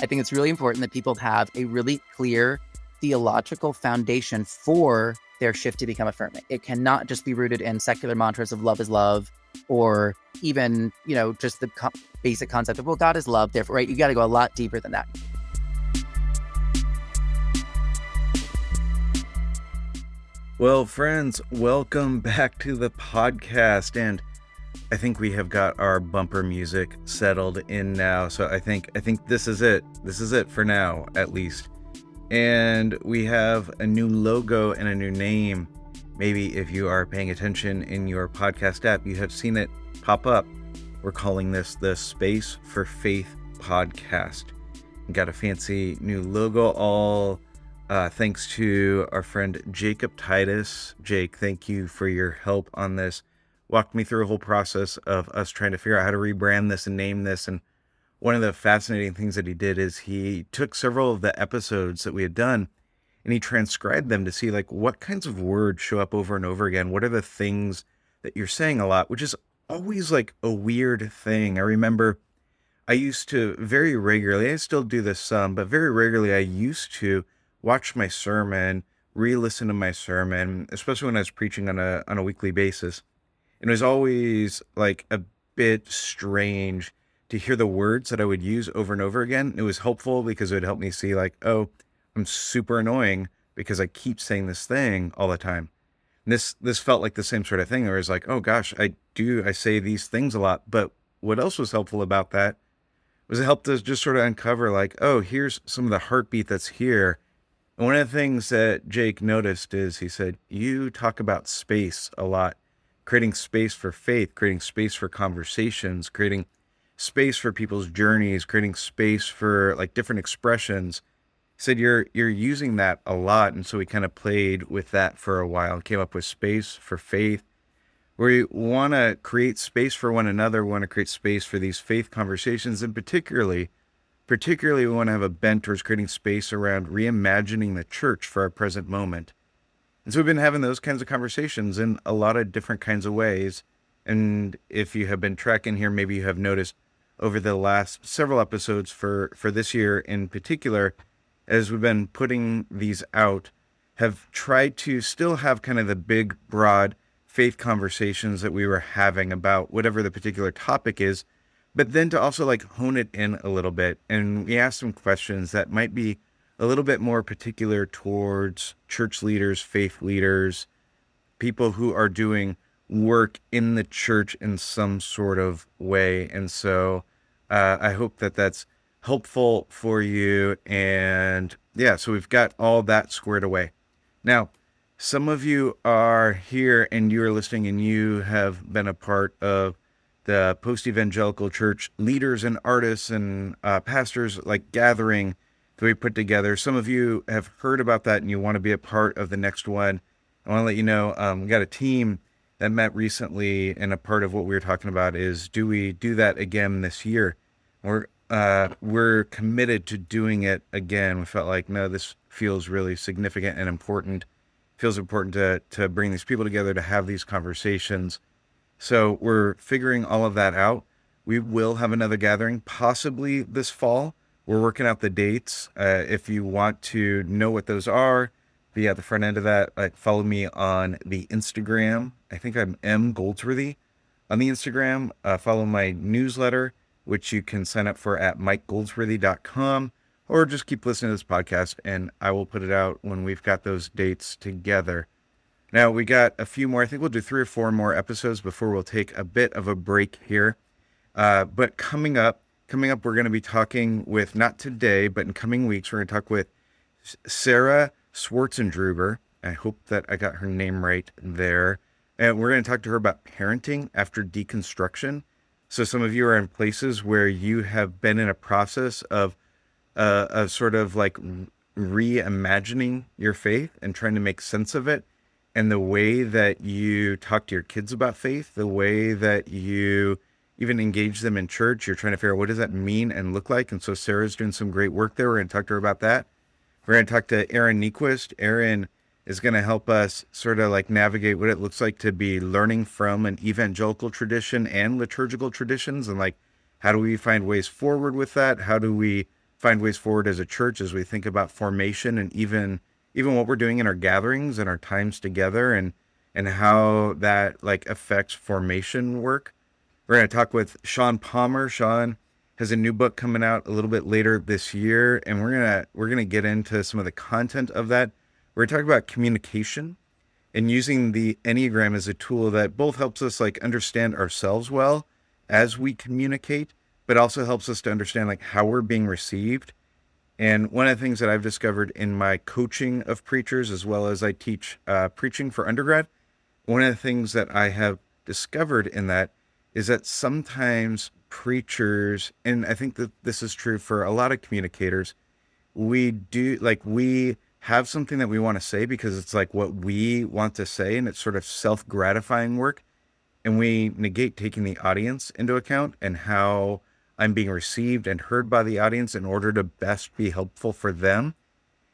I think it's really important that people have a really clear theological foundation for their shift to become affirming. It cannot just be rooted in secular mantras of love is love or even, you know, just the co- basic concept of, well, God is love, therefore, right? You got to go a lot deeper than that. Well, friends, welcome back to the podcast. And I think we have got our bumper music settled in now. So I think I think this is it. This is it for now, at least. And we have a new logo and a new name. Maybe if you are paying attention in your podcast app, you have seen it pop up. We're calling this the Space for Faith podcast. We got a fancy new logo all uh, thanks to our friend Jacob Titus. Jake, thank you for your help on this. Walked me through a whole process of us trying to figure out how to rebrand this and name this. And one of the fascinating things that he did is he took several of the episodes that we had done and he transcribed them to see like what kinds of words show up over and over again. What are the things that you're saying a lot, which is always like a weird thing. I remember I used to very regularly, I still do this some, but very regularly I used to watch my sermon, re-listen to my sermon, especially when I was preaching on a on a weekly basis. And it was always like a bit strange to hear the words that I would use over and over again. It was helpful because it would help me see like, oh, I'm super annoying because I keep saying this thing all the time. And this this felt like the same sort of thing where it's like, oh gosh, I do I say these things a lot. But what else was helpful about that was it helped us just sort of uncover like, oh, here's some of the heartbeat that's here and one of the things that Jake noticed is he said, You talk about space a lot, creating space for faith, creating space for conversations, creating space for people's journeys, creating space for like different expressions. He said you're you're using that a lot. And so we kind of played with that for a while, came up with space for faith. We want to create space for one another, we want to create space for these faith conversations, and particularly Particularly, we want to have a bent towards creating space around reimagining the church for our present moment. And so we've been having those kinds of conversations in a lot of different kinds of ways. And if you have been tracking here, maybe you have noticed over the last several episodes for, for this year in particular, as we've been putting these out, have tried to still have kind of the big, broad faith conversations that we were having about whatever the particular topic is but then to also like hone it in a little bit. And we asked some questions that might be a little bit more particular towards church leaders, faith leaders, people who are doing work in the church in some sort of way. And so uh, I hope that that's helpful for you. And yeah, so we've got all that squared away. Now, some of you are here and you are listening and you have been a part of the post evangelical church leaders and artists and uh, pastors like gathering that we put together. Some of you have heard about that and you want to be a part of the next one. I want to let you know um, we got a team that met recently, and a part of what we were talking about is do we do that again this year? We're uh, we're committed to doing it again. We felt like no, this feels really significant and important. feels important to to bring these people together to have these conversations so we're figuring all of that out. We will have another gathering possibly this fall. We're working out the dates. Uh, if you want to know what those are, be at the front end of that. Like follow me on the Instagram. I think I'm M Goldsworthy on the Instagram. Uh, follow my newsletter, which you can sign up for at mikegoldsworthy.com, or just keep listening to this podcast, and I will put it out when we've got those dates together. Now we got a few more. I think we'll do three or four more episodes before we'll take a bit of a break here. Uh, but coming up, coming up, we're going to be talking with not today, but in coming weeks, we're going to talk with Sarah Swartzendruber. I hope that I got her name right there. And we're going to talk to her about parenting after deconstruction. So some of you are in places where you have been in a process of uh, of sort of like reimagining your faith and trying to make sense of it and the way that you talk to your kids about faith, the way that you even engage them in church, you're trying to figure out what does that mean and look like. And so Sarah's doing some great work there. We're going to talk to her about that. We're going to talk to Aaron Niequist. Aaron is going to help us sort of like navigate what it looks like to be learning from an evangelical tradition and liturgical traditions and like how do we find ways forward with that? How do we find ways forward as a church as we think about formation and even even what we're doing in our gatherings and our times together and and how that like affects formation work. We're going to talk with Sean Palmer. Sean has a new book coming out a little bit later this year and we're to we're to get into some of the content of that. We're going to talk about communication and using the Enneagram as a tool that both helps us like understand ourselves well as we communicate, but also helps us to understand like how we're being received. And one of the things that I've discovered in my coaching of preachers, as well as I teach uh, preaching for undergrad, one of the things that I have discovered in that is that sometimes preachers, and I think that this is true for a lot of communicators, we do like we have something that we want to say because it's like what we want to say and it's sort of self gratifying work. And we negate taking the audience into account and how I'm being received and heard by the audience in order to best be helpful for them.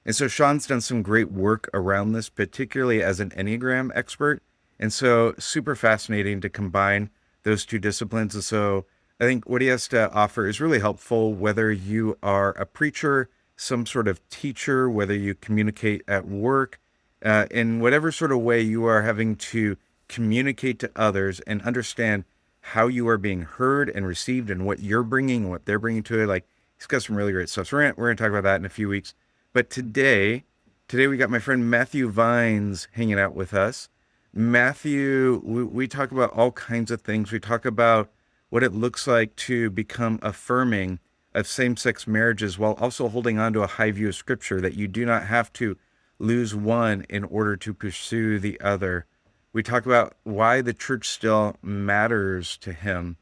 And so Sean's done some great work around this, particularly as an Enneagram expert. And so super fascinating to combine those two disciplines. And so I think what he has to offer is really helpful, whether you are a preacher some sort of teacher, whether you communicate at work, uh, in whatever sort of way you are having to communicate to others and understand how you are being heard and received and what you're bringing, what they're bringing to it. Like he's got some really great stuff. So we're gonna, we're gonna talk about that in a few weeks. But today, today we got my friend Matthew Vines hanging out with us. Matthew, we, we talk about all kinds of things. We talk about what it looks like to become affirming of same sex marriages while also holding on to a high view of scripture that you do not have to lose one in order to pursue the other. We talk about why the church still matters to him.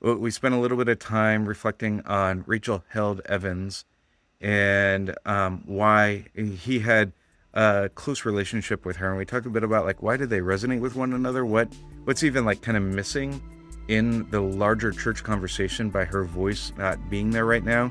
We spent a little bit of time reflecting on Rachel Held Evans and um, why he had a close relationship with her. And we talked a bit about like why do they resonate with one another? What what's even like kind of missing in the larger church conversation by her voice not being there right now.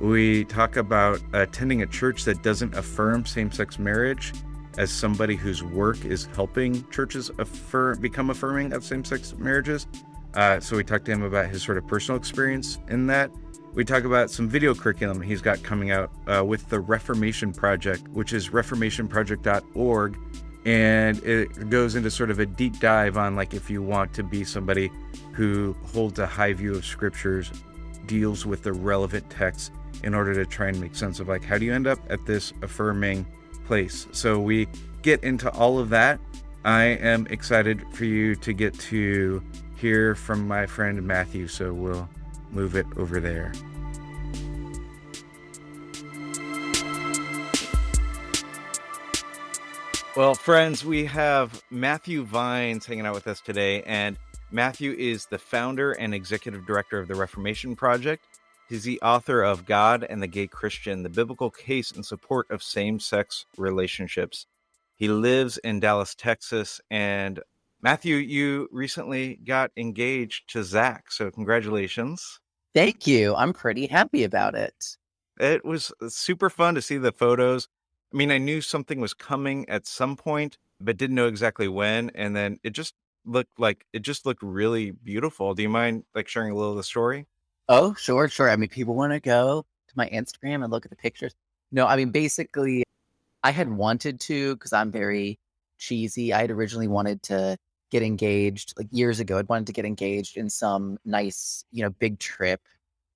We talk about attending a church that doesn't affirm same sex marriage as somebody whose work is helping churches affirm, become affirming of same sex marriages. Uh, so we talked to him about his sort of personal experience in that. We talk about some video curriculum he's got coming out uh, with the Reformation Project, which is reformationproject.org and it goes into sort of a deep dive on like if you want to be somebody who holds a high view of scriptures deals with the relevant texts in order to try and make sense of like how do you end up at this affirming place? So we get into all of that. I am excited for you to get to hear from my friend matthew so we'll move it over there Well, friends, we have Matthew Vines hanging out with us today, and Matthew is the founder and executive director of the Reformation Project. He's the author of God and the Gay Christian, the biblical case in support of same sex relationships. He lives in Dallas, Texas. And Matthew, you recently got engaged to Zach. So, congratulations. Thank you. I'm pretty happy about it. It was uh, super fun to see the photos. I mean, I knew something was coming at some point, but didn't know exactly when. And then it just looked like it just looked really beautiful. Do you mind like sharing a little of the story? Oh, sure, sure. I mean, people want to go to my Instagram and look at the pictures. No, I mean, basically, I had wanted to because I'm very cheesy. I had originally wanted to get engaged like years ago. I'd wanted to get engaged in some nice, you know, big trip,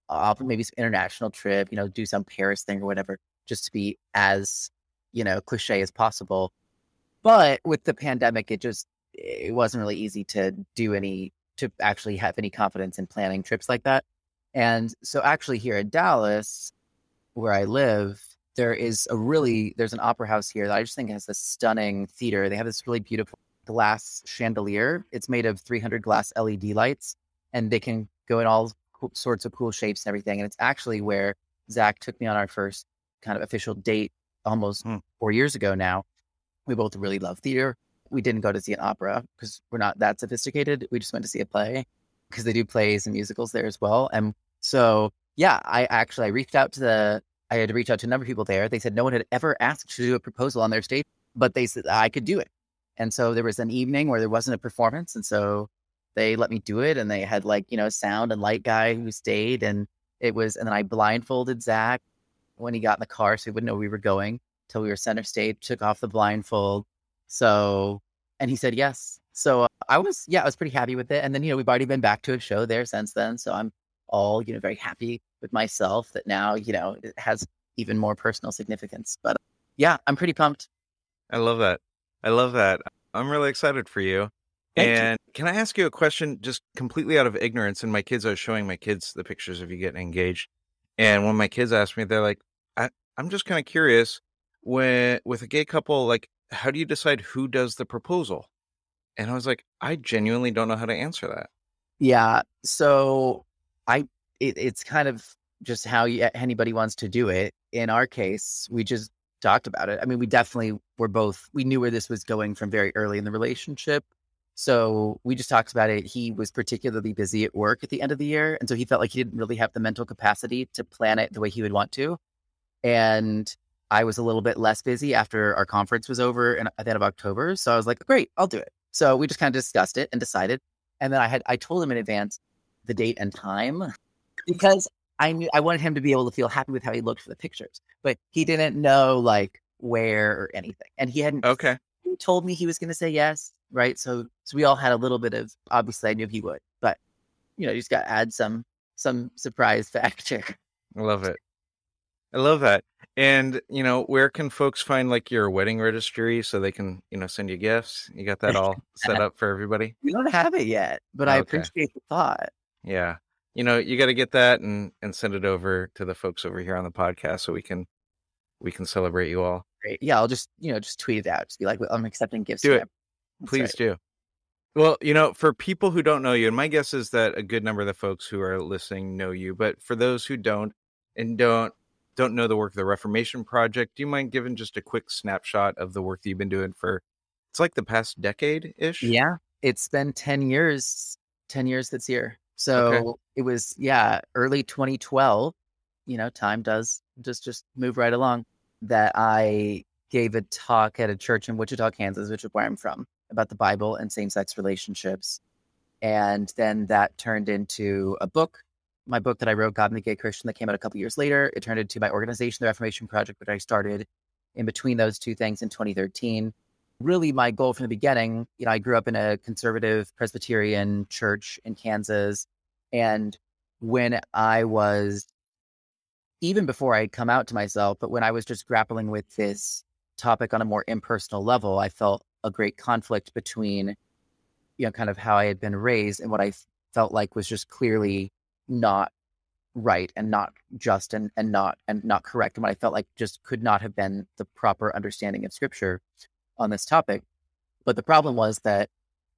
uh, maybe some international trip, you know, do some Paris thing or whatever, just to be as you know, cliche as possible. But with the pandemic, it just it wasn't really easy to do any to actually have any confidence in planning trips like that. And so actually here in Dallas, where I live, there is a really there's an opera house here that I just think has this stunning theater. They have this really beautiful glass chandelier. It's made of 300 glass LED lights, and they can go in all sorts of cool shapes and everything. And it's actually where Zach took me on our first kind of official date almost mm. four years ago now. We both really love theater. We didn't go to see an opera because we're not that sophisticated. We just went to see a play because they do plays and musicals there as well. And so, yeah, I actually I reached out to the I had to reach out to a number of people there. They said no one had ever asked to do a proposal on their stage, but they said I could do it. And so there was an evening where there wasn't a performance, and so they let me do it. And they had like you know sound and light guy who stayed, and it was, and then I blindfolded Zach when he got in the car so he wouldn't know we were going till we were center stage, took off the blindfold. So, and he said yes. So I was, yeah, I was pretty happy with it. And then, you know, we've already been back to a show there since then. So I'm all, you know, very happy with myself that now, you know, it has even more personal significance. But yeah, I'm pretty pumped. I love that. I love that. I'm really excited for you. Thank you. and can I ask you a question just completely out of ignorance? And my kids, I was showing my kids the pictures of you getting engaged. And when my kids asked me, they're like, I, I'm just kind of curious when with a gay couple, like, how do you decide who does the proposal? And I was like, I genuinely don't know how to answer that. Yeah. So I, it, it's kind of just how you, anybody wants to do it. In our case, we just talked about it. I mean, we definitely were both, we knew where this was going from very early in the relationship. So we just talked about it. He was particularly busy at work at the end of the year. And so he felt like he didn't really have the mental capacity to plan it the way he would want to. And I was a little bit less busy after our conference was over in, at the end of October. So I was like, great, I'll do it. So we just kind of discussed it and decided. And then I had, I told him in advance the date and time because I knew I wanted him to be able to feel happy with how he looked for the pictures, but he didn't know like where or anything. And he hadn't Okay. he told me he was going to say yes, right? So so we all had a little bit of obviously I knew he would, but you know, you just got to add some some surprise factor. I love it. I love that. And, you know, where can folks find like your wedding registry so they can, you know, send you gifts? You got that all set up for everybody? We don't have it yet, but I Okay. appreciate the thought. Yeah. You know, you got to get that and and send it over to the folks over here on the podcast so we can we can celebrate you all. Great. Yeah, I'll just you know just tweet it out. Just be like, I'm accepting gifts. Do it. Please right. do. Well, you know, for people who don't know you, and my guess is that a good number of the folks who are listening know you, but for those who don't and don't don't know the work of the Reformation Project, do you mind giving just a quick snapshot of the work that you've been doing for it's like the past decade ish? Yeah, it's been 10 years, 10 years this year. So it was, yeah, early 2012. You know, time does just just move right along. That I gave a talk at a church in Wichita, Kansas, which is where I'm from, about the Bible and same-sex relationships. And then that turned into a book, my book that I wrote, God and the Gay Christian, that came out a couple years later. It turned into my organization, the Reformation Project, which I started in between those two things in 2013 really my goal from the beginning you know i grew up in a conservative presbyterian church in kansas and when i was even before i had come out to myself but when i was just grappling with this topic on a more impersonal level i felt a great conflict between you know kind of how i had been raised and what I felt like was just clearly not right and not just and, and not and not correct and what i felt like just could not have been the proper understanding of scripture on this topic. But the problem was that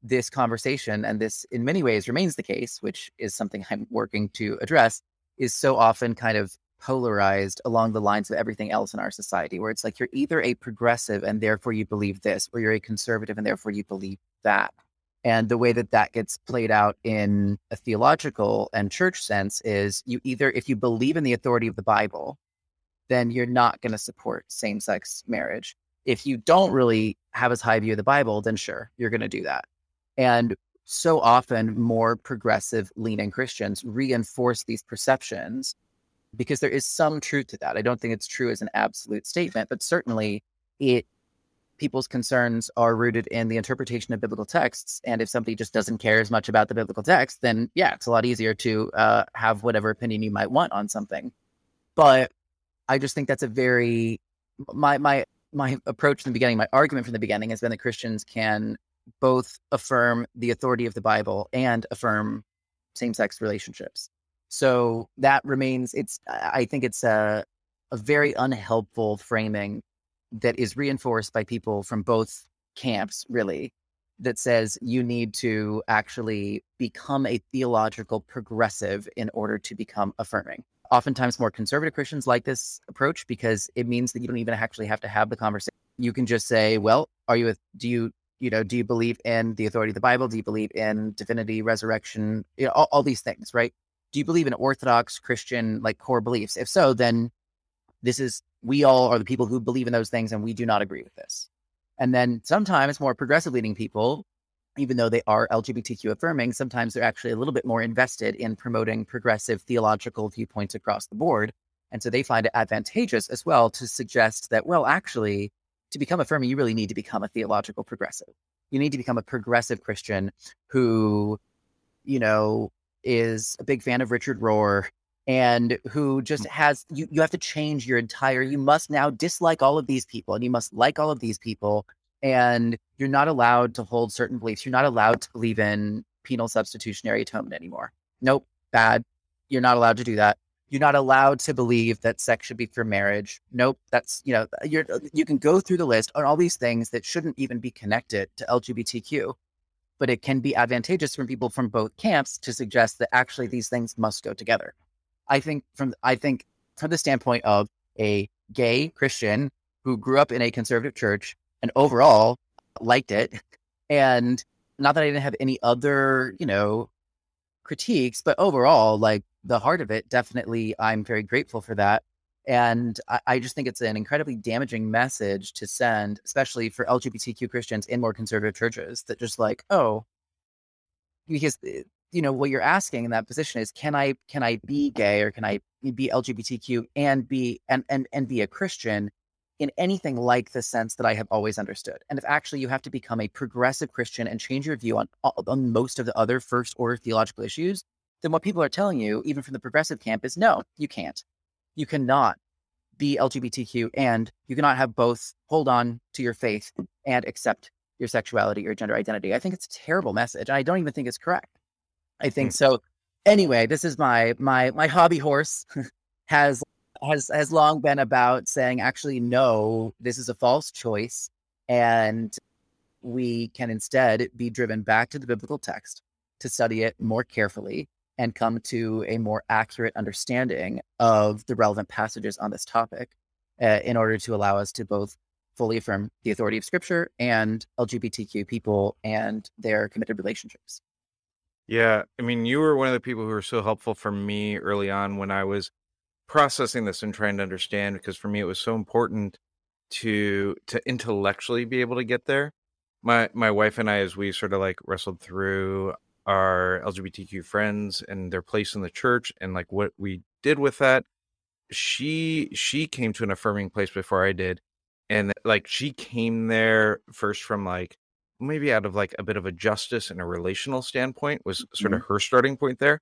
this conversation, and this in many ways remains the case, which is something I'm working to address, is so often kind of polarized along the lines of everything else in our society, where it's like you're either a progressive and therefore you believe this, or you're a conservative and therefore you believe that. And the way that that gets played out in a theological and church sense is you either, if you believe in the authority of the Bible, then you're not going to support same sex marriage if you don't really have as high view of the Bible, then sure, you're going to do that. And so often, more progressive leaning Christians reinforce these perceptions because there is some truth to that. I don't think it's true as an absolute statement, but certainly it people's concerns are rooted in the interpretation of biblical texts. And if somebody just doesn't care as much about the biblical text, then yeah, it's a lot easier to uh, have whatever opinion you might want on something. But I just think that's a very my my my approach from the beginning, my argument from the beginning has been that Christians can both affirm the authority of the Bible and affirm same-sex relationships. So that remains. It's. I think it's a a very unhelpful framing that is reinforced by people from both camps, really, that says you need to actually become a theological progressive in order to become affirming oftentimes more conservative Christians like this approach because it means that you don't even actually have to have the conversation. You can just say, well, are you, a, do you, you know, do you believe in the authority of the Bible? Do you believe in divinity, resurrection, you know, all, all these things, right? Do you believe in Orthodox Christian like core beliefs? If so, then this is, we all are the people who believe in those things and we do not agree with this. And then sometimes more progressive leading people even though they are LGBTQ affirming, sometimes they're actually a little bit more invested in promoting progressive theological viewpoints across the board. And so they find it advantageous as well to suggest that, well, actually, to become a affirming, you really need to become a theological progressive. You need to become a progressive Christian who, you know, is a big fan of Richard Rohr and who just mm. has you you have to change your entire you must now dislike all of these people and you must like all of these people and you're not allowed to hold certain beliefs. You're not allowed to believe in penal substitutionary atonement anymore. Nope, bad. You're not allowed to do that. You're not allowed to believe that sex should be for marriage. Nope, that's you know you're uh, you can go through the list on all these things that shouldn't even be connected to LGBTQ, but it can be advantageous for people from both camps to suggest that actually these things must go together. I think from I think from the standpoint of a gay Christian who grew up in a conservative church and overall liked it. And not that I didn't have any other, you know, critiques, but overall, like the heart of it, definitely, I'm very grateful for that. And I, I, just think it's an incredibly damaging message to send, especially for LGBTQ Christians in more conservative churches, that just like, oh, because eh, you know what you're asking in that position is, can I can I be gay or can I be LGBTQ and be and and and be a Christian? in anything like the sense that I have always understood. And if actually you have to become a progressive Christian and change your view on, on most of the other first order theological issues, then what people are telling you, even from the progressive camp, is no, you can't. You cannot be LGBTQ and you cannot have both hold on to your faith and accept your sexuality or gender identity. I think it's a terrible message. I don't even think it's correct. I think mm. so. Anyway, this is my my my hobby horse has has has long been about saying actually no this is a false choice and we can instead be driven back to the biblical text to study it more carefully and come to a more accurate understanding of the relevant passages on this topic uh, in order to allow us to both fully affirm the authority of scripture and LGBTQ people and their committed relationships. Yeah, I mean, you were one of the people who were so helpful for me early on when I was processing this and trying to understand because for me it was so important to to intellectually be able to get there. My my wife and I as we sort of like wrestled through our LGBTQ friends and their place in the church and like what we did with that, she she came to an affirming place before I did. And like she came there first from like maybe out of like a bit of a justice and a relational standpoint was sort mm-hmm. of her starting point there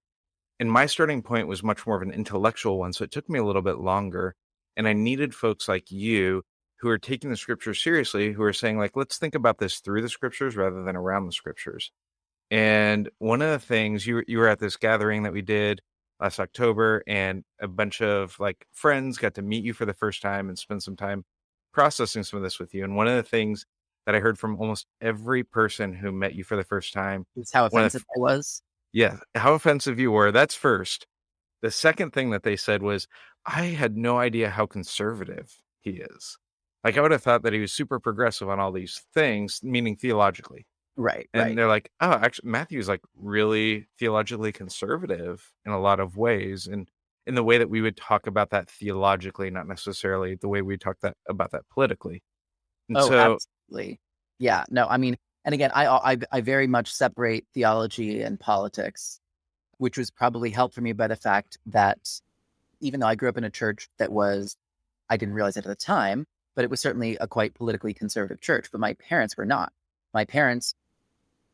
and my starting point was much more of an intellectual one so it took me a little bit longer and i needed folks like you who are taking the scriptures seriously who are saying like let's think about this through the scriptures rather than around the scriptures and one of the things you you were at this gathering that we did last october and a bunch of like friends got to meet you for the first time and spend some time processing some of this with you and one of the things that i heard from almost every person who met you for the first time is how offensive the, i was yeah, how offensive you were. That's first. The second thing that they said was, I had no idea how conservative he is. Like I would have thought that he was super progressive on all these things, meaning theologically. Right. And right. they're like, oh, actually, Matthew's like really theologically conservative in a lot of ways, and in the way that we would talk about that theologically, not necessarily the way we talk that about that politically. And oh, so, absolutely. Yeah. No, I mean, and again, I, I I very much separate theology and politics, which was probably helped for me by the fact that even though I grew up in a church that was, I didn't realize it at the time, but it was certainly a quite politically conservative church. But my parents were not. My parents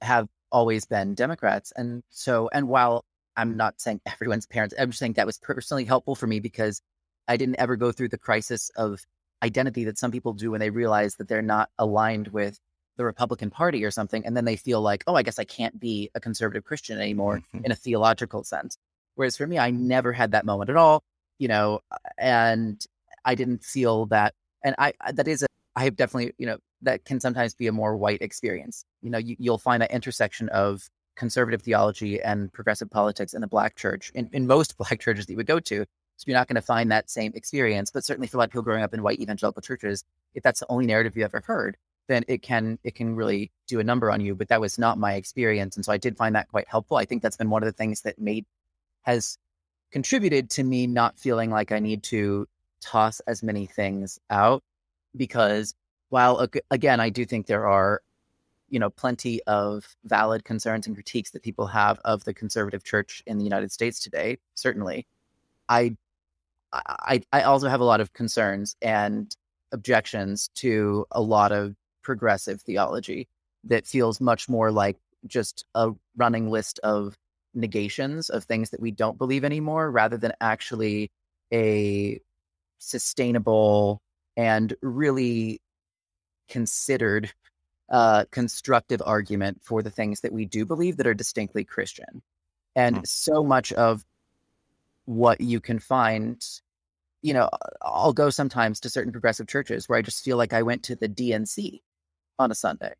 have always been Democrats, and so and while I'm not saying everyone's parents, I'm just saying that was personally helpful for me because I didn't ever go through the crisis of identity that some people do when they realize that they're not aligned with the Republican Party or something, and then they feel like, oh, I guess I can't be a conservative Christian anymore mm-hmm. in a theological sense. Whereas for me, I never had that moment at all, you know, and I didn't feel that. And I that is a I have definitely you know that can sometimes be a more white experience. You know, you, you'll find that intersection of conservative theology and progressive politics in the black church in, in most black churches that you would go to. So you're not going to find that same experience. But certainly for a lot of people growing up in white evangelical churches, if that's the only narrative you ever heard, then it can it can really do a number on you. But that was not my experience, and so I did find that quite helpful. I think that's been one of the things that made has contributed to me not feeling like I need to toss as many things out because while again I do think there are you know, plenty of valid concerns and critiques that people have of the conservative church in the United States today. Certainly, I, I, I also have a lot of concerns and objections to a lot of progressive theology that feels much more like just a running list of negations of things that we don't believe anymore rather than actually a sustainable and really considered uh, constructive argument for the things that we do believe that are distinctly Christian. And mm. so much of what you can find, you know, I'll go sometimes to certain progressive churches where I just feel like I went to the DNC on a Sunday.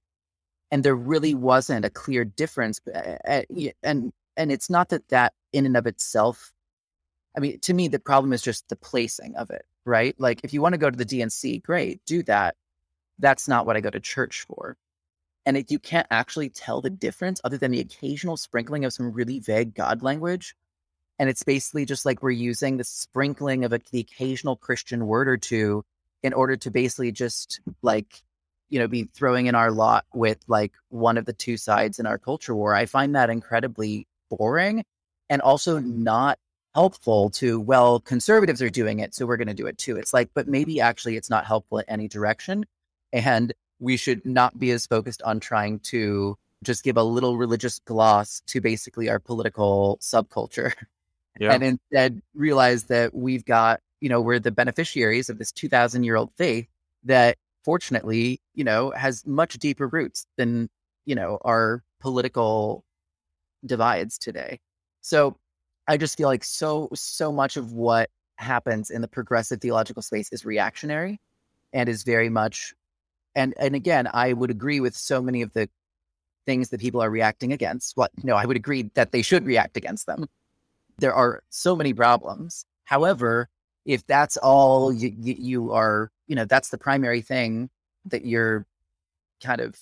And there really wasn't a clear difference. And and it's not that that in and of itself I mean, to me, the problem is just the placing of it, right? Like, if you want to go to the DNC, great, do that. That's not what I go to church for. And if you can't actually tell the mm. difference other than the occasional sprinkling of some really vague God language. And it's basically just like we're using the sprinkling of a, the occasional Christian word or two in order to basically just like, you know, be throwing in our lot with like one of the two sides in our culture war. I find that incredibly boring and also mm. not helpful to well conservatives are doing it so we're going to do it too it's like but maybe actually it's not helpful in any direction and we should not be as focused on trying to just give a little religious gloss to basically our political subculture yeah. and instead realize that we've got you know we're the beneficiaries of this 2000 year old faith that fortunately you know has much deeper roots than you know our political divides today so I just feel like so so much of what happens in the progressive theological space is reactionary and is very much and and again I would agree with so many of the things that people are reacting against. What no I would agree that they should react against them. There are so many problems. However if that's all you, you are you know that's the primary thing that you're kind of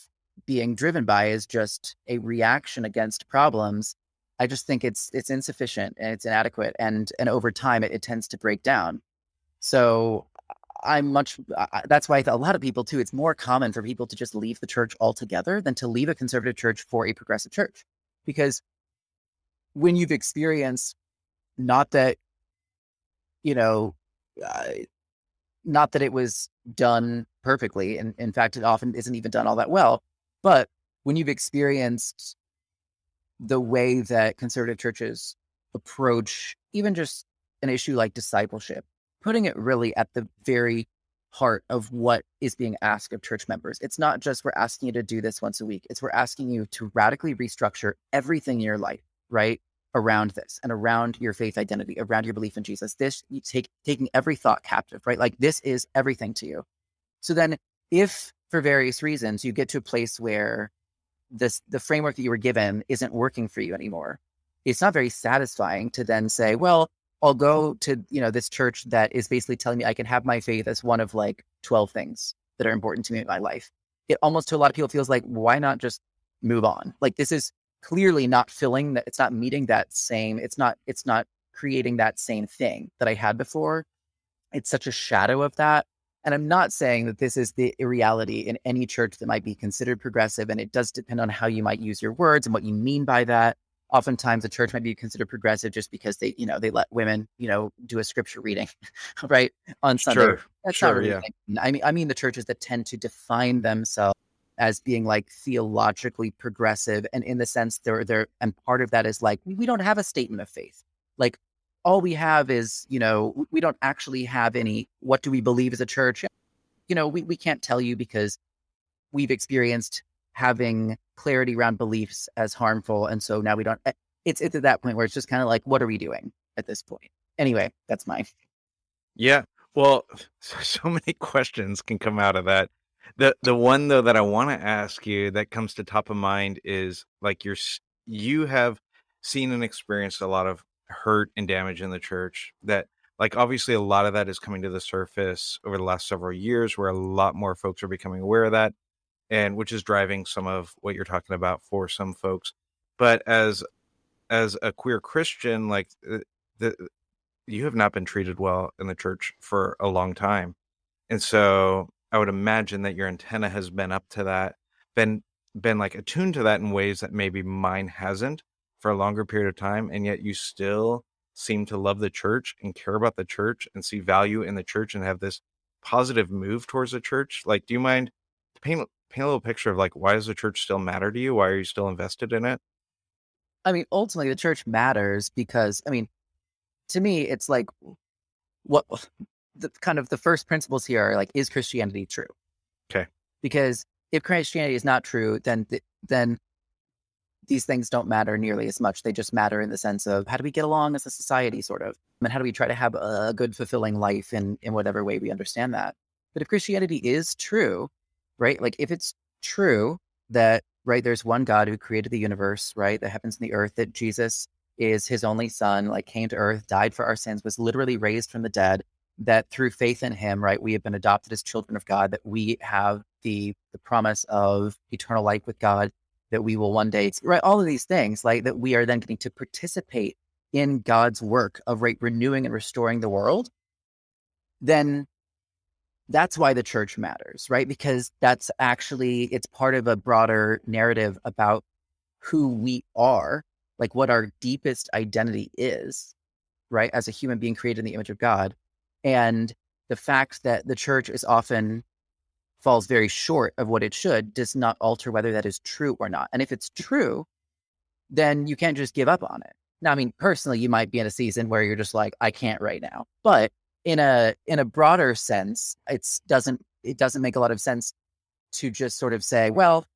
being driven by is just a reaction against problems I just think it's it's insufficient and it's inadequate, and and over time it, it tends to break down. So I'm much. I, that's why a lot of people too. It's more common for people to just leave the church altogether than to leave a conservative church for a progressive church, because when you've experienced, not that, you know, uh, not that it was done perfectly, and in fact, it often isn't even done all that well. But when you've experienced the way that conservative churches approach even just an issue like discipleship, putting it really at the very heart of what is being asked of church members. It's not just we're asking you to do this once a week, it's we're asking you to radically restructure everything in your life, right? Around this and around your faith identity, around your belief in Jesus. This you take taking every thought captive, right? Like this is everything to you. So then if for various reasons you get to a place where this the framework that you were given isn't working for you anymore it's not very satisfying to then say well i'll go to you know this church that is basically telling me i can have my faith as one of like 12 things that are important to me in my life it almost to a lot of people feels like why not just move on like this is clearly not filling that it's not meeting that same it's not it's not creating that same thing that i had before it's such a shadow of that and I'm not saying that this is the reality in any church that might be considered progressive. And it does depend on how you might use your words and what you mean by that. Oftentimes a church might be considered progressive just because they, you know, they let women, you know, do a scripture reading, right? On Sunday. Sure. That's sure, not really yeah. I mean, I mean the churches that tend to define themselves as being like theologically progressive and in the sense they're they're and part of that is like we don't have a statement of faith like all we have is, you know, we don't actually have any, what do we believe as a church? You know, we, we can't tell you because we've experienced having clarity around beliefs as harmful. And so now we don't, eh, it's, it's at that point where it's just kind of like, what are we doing at this point? Anyway, that's my. Yeah. Well, so many questions can come out of that. The the one though that I want to ask you that comes to top of mind is like you're you have seen and experienced a lot of hurt and damage in the church that like obviously a lot of that is coming to the surface over the last several years where a lot more folks are becoming aware of that and which is driving some of what you're talking about for some folks but as as a queer christian like uh, the you have not been treated well in the church for a long time and so i would imagine that your antenna has been up to that been been like attuned to that in ways that maybe mine hasn't for a longer period of time and yet you still seem to love the church and care about the church and see value in the church and have this positive move towards the church like do you mind paint paint a little picture of like why does the church still matter to you why are you still invested in it I mean, ultimately, the church matters because, I mean, to me, it's like what the kind of the first principles here are like, is Christianity true? Okay. Because if Christianity is not true, then th- then these things don't matter nearly as much. They just matter in the sense of how do we get along as a society, sort of, and how do we try to have a good, fulfilling life in in whatever way we understand that. But if Christianity is true, right? Like if it's true that right? There's one God who created the universe, right? The heavens and the earth, that Jesus is his only son, like came to earth, died for our sins, was literally raised from the dead, that through faith in him, right, we have been adopted as children of God, that we have the the promise of eternal life with God, that we will one day, right, all of these things, like that we are then getting to participate in God's work of right renewing and restoring the world, then that's why the church matters, right? Because that's actually it's part of a broader narrative about who we are, like what our deepest identity is, right? As a human being created in the image of God. And the fact that the church is often falls very short of what it should does not alter whether that is true or not. And if it's true, then you can't just give up on it. Now, I mean, personally, you might be in a season where you're just like, I can't right now. But in a in a broader sense, it's doesn't it doesn't make a lot of sense to just sort of say, well,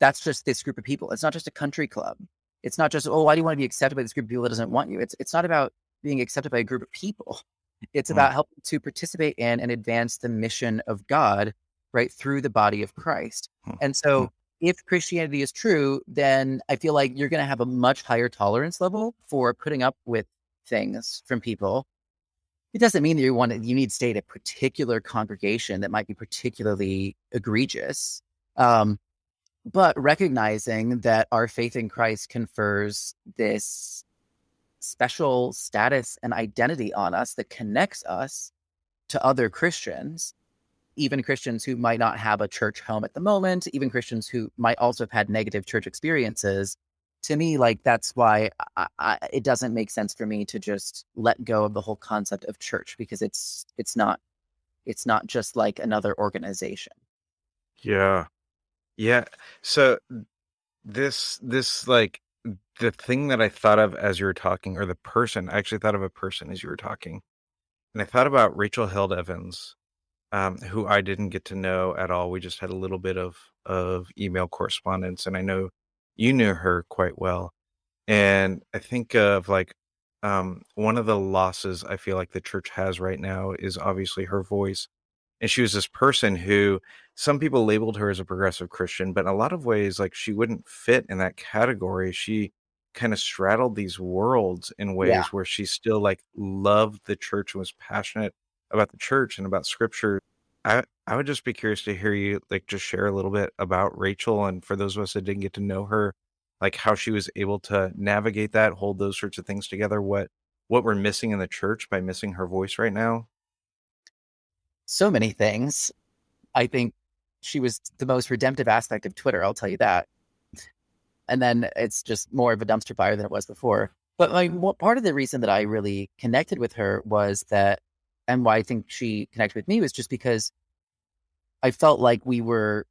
that's just this group of people. It's not just a country club. It's not just, oh, why do you want to be accepted by this group of people that doesn't want you? It's it's not about being accepted by a group of people. It's mm. about helping to participate in and advance the mission of God right through the body of Christ. Mm. And so mm. if Christianity is true, then I feel like you're going to have a much higher tolerance level for putting up with things from people it doesn't mean that you want to, you need to stay at a particular congregation that might be particularly egregious. Um, but recognizing that our faith in Christ confers this special status and identity on us that connects us to other Christians, even Christians who might not have a church home at the moment, even Christians who might also have had negative church experiences, to me, like that's why I, I, it doesn't make sense for me to just let go of the whole concept of church because it's it's not it's not just like another organization. Yeah, yeah. So this this like the thing that I thought of as you were talking, or the person I actually thought of a person as you were talking, and I thought about Rachel Held Evans, um, who I didn't get to know at all. We just had a little bit of of email correspondence, and I know you knew her quite well. And I think of like um, one of the losses I feel like the church has right now is obviously her voice. And she was this person who some people labeled her as a progressive Christian, but in a lot of ways, like she wouldn't fit in that category. She kind of straddled these worlds in ways yeah. where she still like loved the church and was passionate about the church and about scripture. I I would just be curious to hear you like just share a little bit about Rachel and for those of us that didn't get to know her, like how she was able to navigate that, hold those sorts of things together. What what we're missing in the church by missing her voice right now? So many things. I think she was the most redemptive aspect of Twitter, I'll tell you that. And then it's just more of a dumpster fire than it was before. But what part of the reason that I really connected with her was that and why I think she connected with me was just because I felt like we were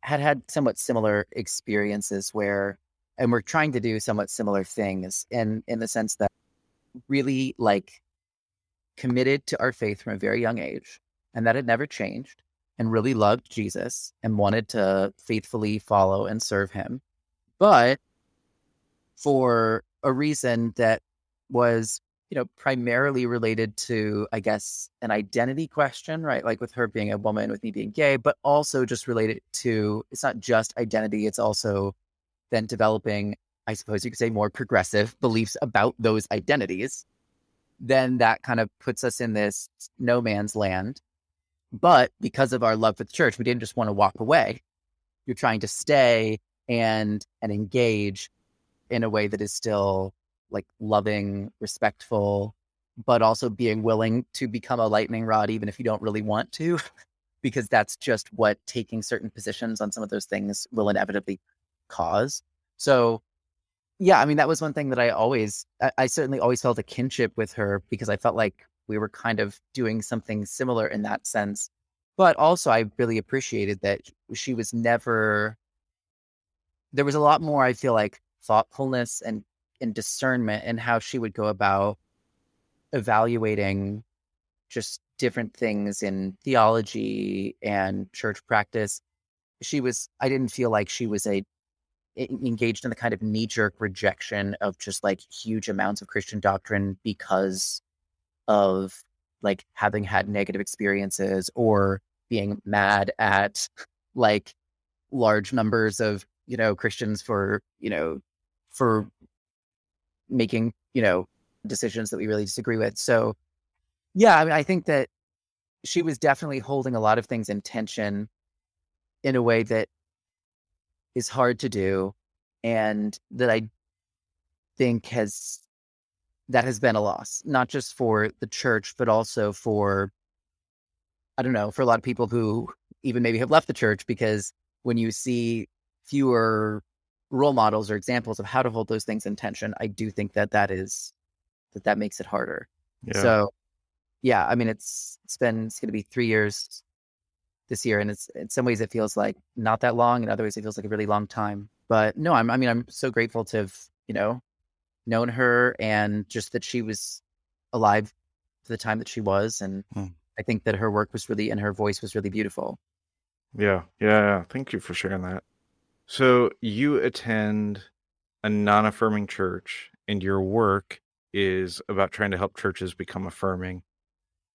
had had somewhat similar experiences where and we're trying to do somewhat similar things in in the sense that really like committed to our faith from a very young age and that had never changed and really loved Jesus and wanted to faithfully follow and serve him. But for a reason that was you know, primarily related to, I guess, an identity question, right? Like with her being a woman, with me being gay, but also just related to it's not just identity, it's also then developing, I suppose you could say, more progressive beliefs about those identities. Then that kind of puts us in this no man's land. But because of our love for the church, we didn't just want to walk away. You're trying to stay and and engage in a way that is still like loving, respectful, but also being willing to become a lightning rod even if you don't really want to. because that's just what taking certain positions on some of those things will inevitably cause. So, yeah, I mean, that was one thing that I always, I, I certainly always felt a kinship with her because I felt like we were kind of doing something similar in that sense. But also, I really appreciated that she was never, there was a lot more, I feel like, thoughtfulness and, and discernment in how she would go about evaluating just different things in theology and church practice. She was, I didn't feel like she was a engaged in the kind of knee jerk rejection of just like huge amounts of Christian doctrine because of like having had negative experiences or being mad at like large numbers of, you know, Christians for, you know, for making, you know, decisions that we really disagree with. So, yeah, I mean, I think that she was definitely holding a lot of things in tension in a way that is hard to do and that I think has that has been a loss, not just for the church, but also for I don't know, for a lot of people who even maybe have left the church because when you see fewer role models or examples of how to hold those things in tension, I do think that that is that that makes it harder. Yeah. So yeah, I mean, it's it's been it's going to be three years this year, and it's in some ways it feels like not that long, And in other ways it feels like a really long time. But no, I'm I mean I'm so grateful to have you know known her and just that she was alive to the time that she was, and hmm. I think that her work was really and her voice was really beautiful. Yeah, yeah. Thank you for sharing that. So you attend a non-affirming church, and your work is about trying to help churches become affirming.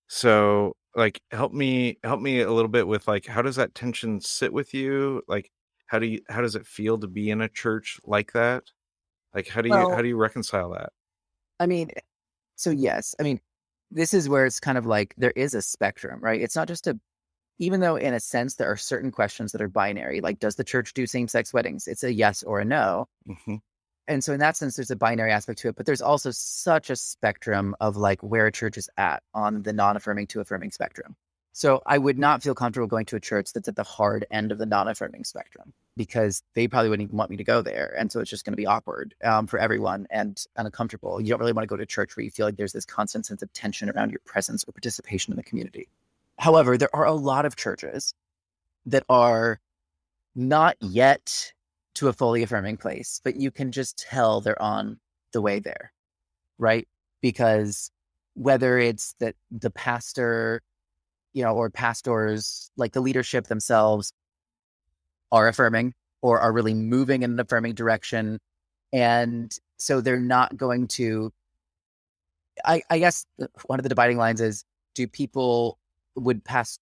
So, like, help me help me a little bit with like how does that tension sit with you? Like, how do you how does it feel to be in a church like that? Like, how do you how do you reconcile that? I mean, so yes, I mean, this is where it's kind of like there is a spectrum, right? It's not just a even though in a sense there are certain questions that are binary, like does the church do same-sex weddings? It's a yes or a no. hmm and so in that sense there's a binary aspect to it but there's also such a spectrum of like where a church is at on the non-affirming to affirming spectrum so i would not feel comfortable going to a church that's at the hard end of the non-affirming spectrum because they probably wouldn't even want me to go there and so it's just going to be awkward um, for everyone and uncomfortable you don't really want to go to church where you feel like there's this constant sense of tension around your presence or participation in the community however there are a lot of churches that are not yet to a fully affirming place, but you can just tell they're on the way there, right? Because whether it's that the pastor, you know, or pastors, like the leadership themselves, are affirming or are really moving in an affirming direction. And so they're not going to, I, I guess uh, one of the dividing lines is do people would pass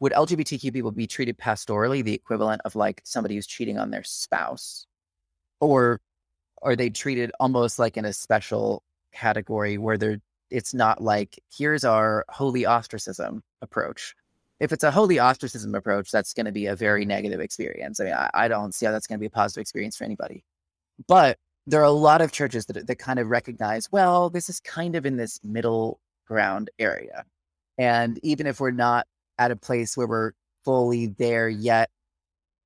would LGBTQ people be treated pastorally, the equivalent of like somebody who's cheating on their spouse? Or are they treated almost like in a special category where they're it's not like here's our holy ostracism approach. If it's a holy ostracism approach, that's going to be a very negative experience. I mean, I, I don't see how that's going to be a positive experience for anybody. But there are a lot of churches that, that kind of recognize, well, this is kind of in this middle ground area. And even if we're not at a place where we're fully there yet.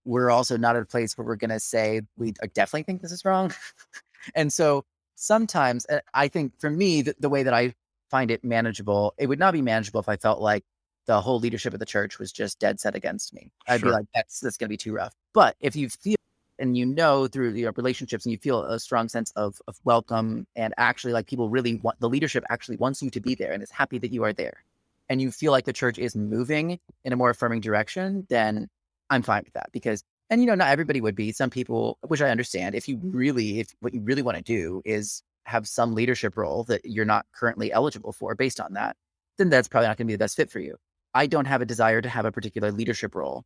We're also not at a place where we're going to say, we definitely think this is wrong. and so sometimes uh, I think for me, the, the way that I find it manageable, it would not be manageable if I felt like the whole leadership of the church was just dead set against me. I'd sure. be like, that's, that's going to be too rough. But if you feel and you know through your relationships and you feel a strong sense of, of welcome and actually like people really want the leadership actually wants you to be there and is happy that you are there and you feel like the church is moving in a more affirming direction, then I'm fine with that because and you know not everybody would be. Some people which i understand if you mm-hmm. really if what you really want to do is have some leadership role that you're not currently eligible for based on that then that's probably not going to be the best fit for you. I don't have a desire to have a particular leadership role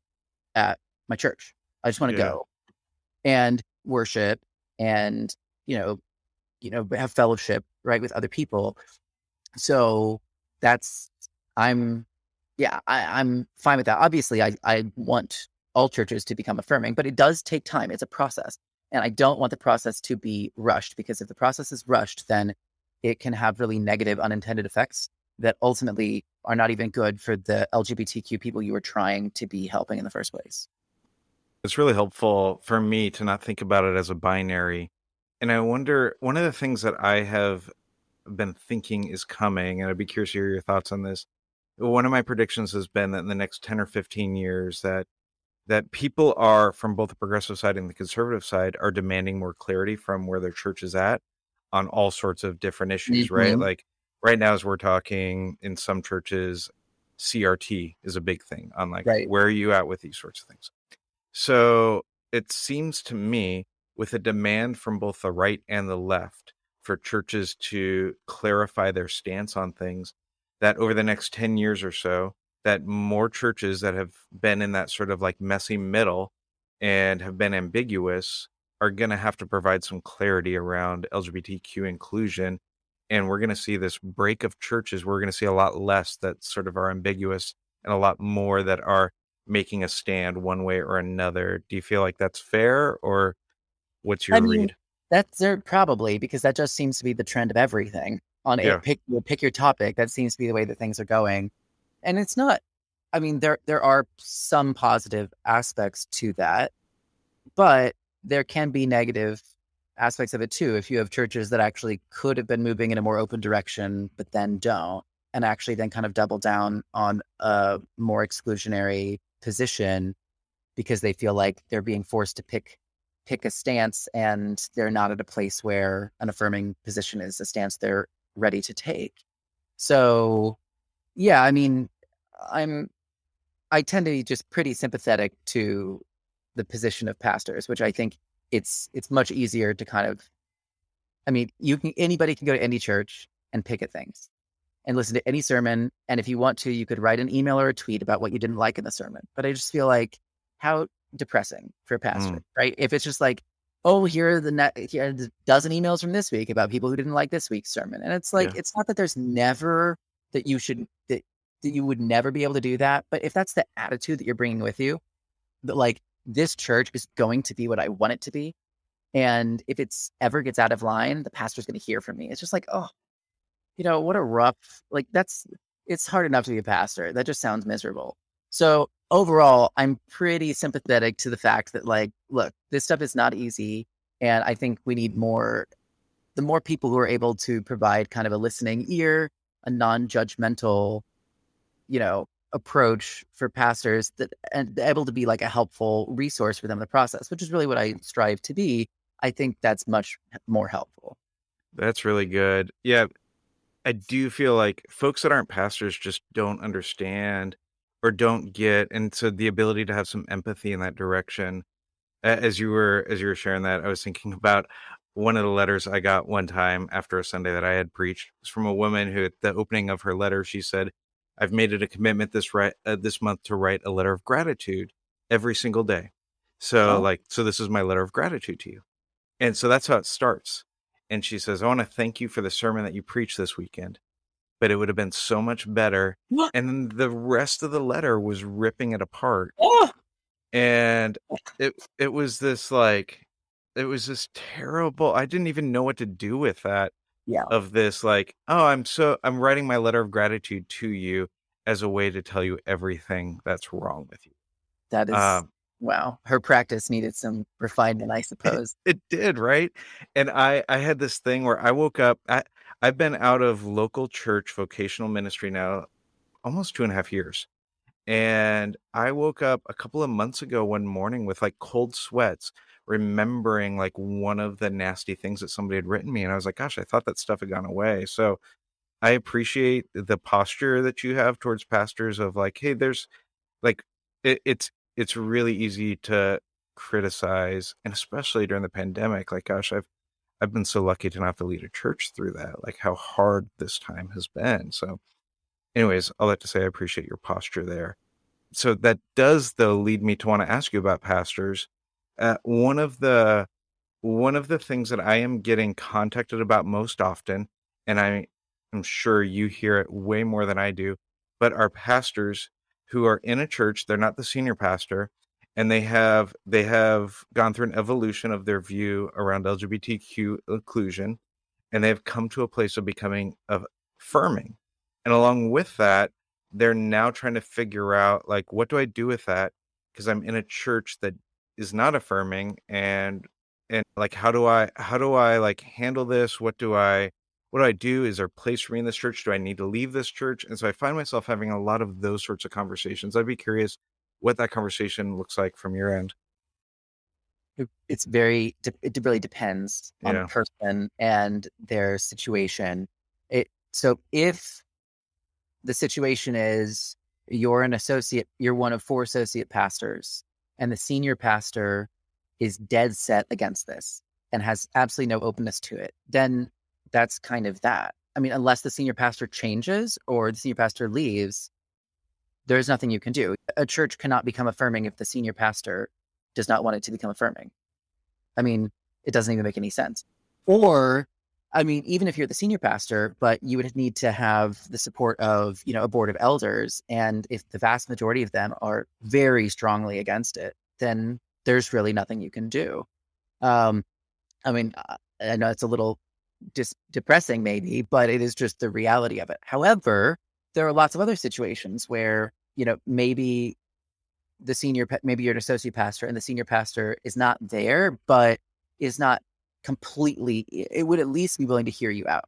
at my church. I just want to yeah. go and worship and you know you know have fellowship right with other people. So that's I'm, yeah, I, I'm fine with that. Obviously, I, I want all churches to become affirming, but it does take time. It's a process. And I don't want the process to be rushed because if the process is rushed, then it can have really negative unintended effects that ultimately are not even good for the LGBTQ people you were trying to be helping in the first place. It's really helpful for me to not think about it as a binary. And I wonder, one of the things that I have been thinking is coming, and I'd be curious to hear your thoughts on this. One of my predictions has been that in the next 10 or 15 years that that people are from both the progressive side and the conservative side are demanding more clarity from where their church is at on all sorts of different issues, right? Mhm. Like right now as we're talking in some churches CRT is a big thing on like Right. where are you at with these sorts of things. So it seems to me with a demand from both the right and the left for churches to clarify their stance on things that over the next 10 years or so that more churches that have been in that sort of like messy middle and have been ambiguous are going to have to provide some clarity around LGBTQ inclusion and we're going to see this break of churches. We're going to see a lot less that sort of are ambiguous and a lot more that are making a stand one way or another. Do you feel like that's fair or what's your I mean, read? That's there probably because that just seems to be the trend of everything. On Yeah. a pick you pick your topic, that seems to be the way that things are going. And it's not I mean, there there are some positive aspects to that, but there can be negative aspects of it too. If you have churches that actually could have been moving in a more open direction, but then don't, and actually then kind of double down on a more exclusionary position because they feel like they're being forced to pick pick a stance and they're not at a place where an affirming position is a stance they're ready to take. So, yeah, I mean, I'm I tend to be just pretty sympathetic to the position of pastors, which I think it's it's much easier to kind of I mean, you can anybody can go to any church and pick at things and listen to any sermon and if you want to, you could write an email or a tweet about what you didn't like in the sermon. But I just feel like how depressing for a pastor, Mm. right? If it's just like, oh, here are the ne- here are the dozen emails from this week about people who didn't like this week's sermon, and it's like Yeah. it's not that there's never that you should that that you would never be able to do that, but if that's the attitude that you're bringing with you, that like this church is going to be what I want it to be, and if it's ever gets out of line, the pastor's going to hear from me. It's just like, oh, you know, what a rough like that's it's hard enough to be a pastor. That just sounds miserable. So overall, I'm pretty sympathetic to the fact that like, look, this stuff is not easy. And I think we need more the more people who are able to provide kind of a listening ear, a non-judgmental, you know, approach for pastors that and able to be like a helpful resource for them in the process, which is really what I strive to be. I think that's much more helpful. That's really good. Yeah, I do feel like folks that aren't pastors just don't understand or don't get, and so the ability to have some empathy in that direction. As you were as you were sharing that, I was thinking about one of the letters I got one time after a Sunday that I had preached. It was from a woman who, at the opening of her letter, she said, "I've made it a commitment this right uh, this month to write a letter of gratitude every single day." So, Oh. like, so this is my letter of gratitude to you, and so that's how it starts and she says, I want to thank you for the sermon that you preached this weekend, but it would have been so much better. What? And then the rest of the letter was ripping it apart. Oh, And it it was this like it was this terrible I didn't even know what to do with that yeah. of this like, oh, I'm so I'm writing my letter of gratitude to you as a way to tell you everything that's wrong with you. That is Um, wow. Her practice needed some refinement, I suppose. It did, right? And I I had this thing where I woke up. I I've been out of local church vocational ministry now almost two and a half years. And I woke up a couple of months ago one morning with like cold sweats, remembering like one of the nasty things that somebody had written me. And I was like, gosh, I thought that stuff had gone away. So I appreciate the posture that you have towards pastors of like, hey, there's like it, it's it's really easy to criticize, and especially during the pandemic. Like, gosh, I've I've been so lucky to not have to lead a church through that. Like how hard this time has been. So, anyways, I'll have to say I appreciate your posture there. So that does though lead me to want to ask you about pastors. Uh, one of the one of the things that I am getting contacted about most often, and I am sure you hear it way more than I do, but are pastors who are in a church, they're not the senior pastor, and they have they have gone through an evolution of their view around LGBTQ inclusion, and they have come to a place of becoming affirming. And along with that, they're now trying to figure out like what do I do with that because I'm in a church that is not affirming and and like how do I how do I like handle this? What do I what do I do? Is there a place for me in this church? Do I need to leave this church? And so I find myself having a lot of those sorts of conversations. I'd be curious what that conversation looks like from your end. It's very, it really depends on Yeah. the person and their situation. It so if the situation is you're an associate, you're one of four associate pastors, and the senior pastor is dead set against this and has absolutely no openness to it, then that's kind of that. I mean, unless the senior pastor changes or the senior pastor leaves, there's nothing you can do. A church cannot become affirming if the senior pastor does not want it to become affirming. I mean, it doesn't even make any sense. Or, I mean, even if you're the senior pastor, but you would need to have the support of, you know, a board of elders. And if the vast majority of them are very strongly against it, then there's really nothing you can do. Um, I mean, uh, I know it's a little dis- depressing, maybe, but it is just the reality of it. However, there are lots of other situations where, you know, maybe the senior, maybe you're an associate pastor and the senior pastor is not there, but is not completely, it would at least be willing to hear you out.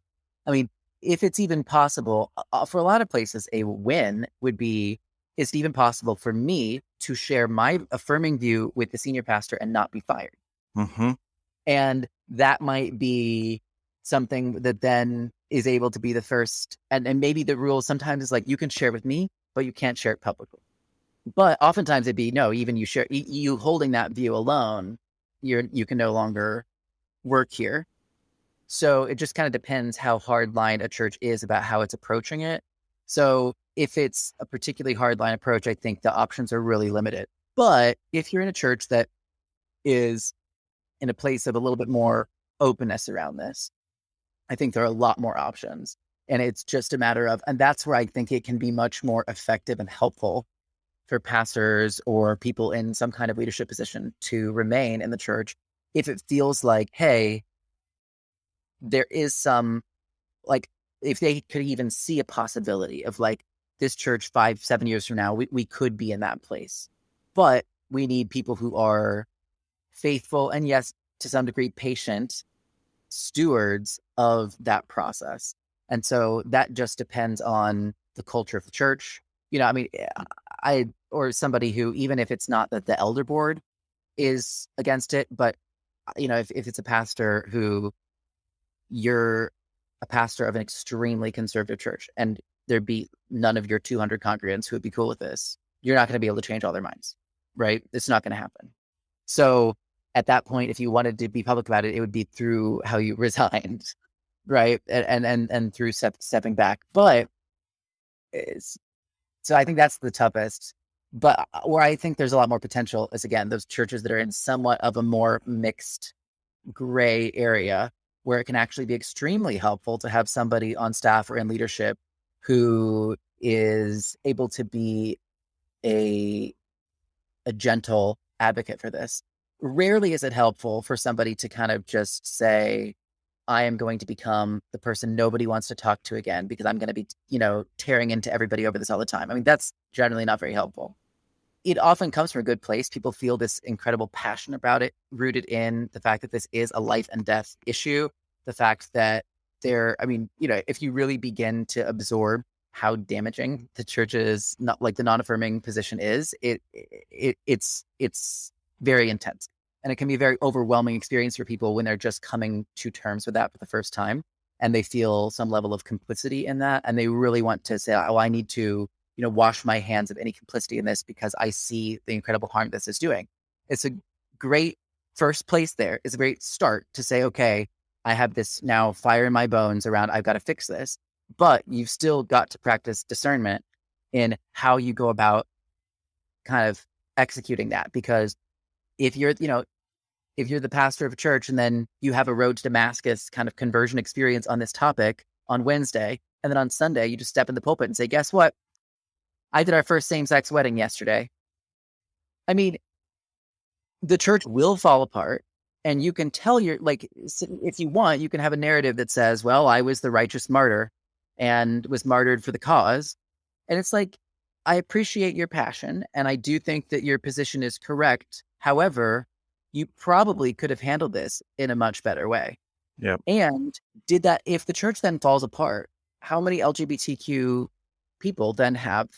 I mean, if it's even possible, uh, for a lot of places, a win would be is it even possible for me to share my affirming view with the senior pastor and not be fired? Mm-hmm. and that might be something that then is able to be the first and, and maybe the rule sometimes is like you can share with me but you can't share it publicly. But oftentimes it'd be no even you share you holding that view alone you're you can no longer work here. So it just kind of depends how hard line a church is about how it's approaching it. So if it's a particularly hard line approach i think the options are really limited. But if you're in a church that is in a place of a little bit more openness around this. I think there are a lot more options. And it's just a matter of, and that's where I think it can be much more effective and helpful for pastors or people in some kind of leadership position to remain in the church if it feels like, hey, there is some, like, if they could even see a possibility of like this church five, seven years from now, we, we could be in that place. But we need people who are faithful and yes to some degree patient stewards of that process and so that just depends on the culture of the church. You know i mean eh, i or somebody who even if it's not that the elder board is against it but uh, you know if, if it's a pastor who you're a pastor of an extremely conservative church and there'd be none of your 200 congregants who would be cool with this you're not going to be able to change all their minds right? It's not going to happen. So at that point, if you wanted to be public about it, it would be through how you resigned, right? And and and, through step, stepping back. But so I think that's the toughest. But uh, where I think there's a lot more potential is again those churches that are in somewhat of a more mixed gray area where it can actually be extremely helpful to have somebody on staff or in leadership who is able to be a a gentle advocate for this rarely is it helpful for somebody to kind of just say, I am going to become the person nobody wants to talk to again because I'm going to be, you know, tearing into everybody over this all the time. I mean, that's generally not very helpful. It often comes from a good place. People feel this incredible passion about it, rooted in the fact that this is a life and death issue. The fact that there, I mean, you know, if you really begin to absorb how damaging the church's not like the non-affirming position is, it, it it's it's very intense and it can be a very overwhelming experience for people when they're just coming to terms with that for the first time and they feel some level of complicity in that and they really want to say oh i need to you know wash my hands of any complicity in this because i see the incredible harm this is doing. It's a great first place there. It's a great start to say okay i have this now fire in my bones around i've got to fix this but you've still got to practice discernment in how you go about kind of executing that because if you're, you know, if you're the pastor of a church and then you have a road to Damascus kind of conversion experience on this topic on Wednesday, and then on Sunday you just step in the pulpit and say, guess what? I did our first same sex wedding yesterday. I mean, the church will fall apart. And you can tell your, like, if you want, you can have a narrative that says, well, I was the righteous martyr and was martyred for the cause. And it's like, I appreciate your passion and I do think that your position is correct. However, you probably could have handled this in a much better way. Yep. And did that, if the church then falls apart, how many LGBTQ people then have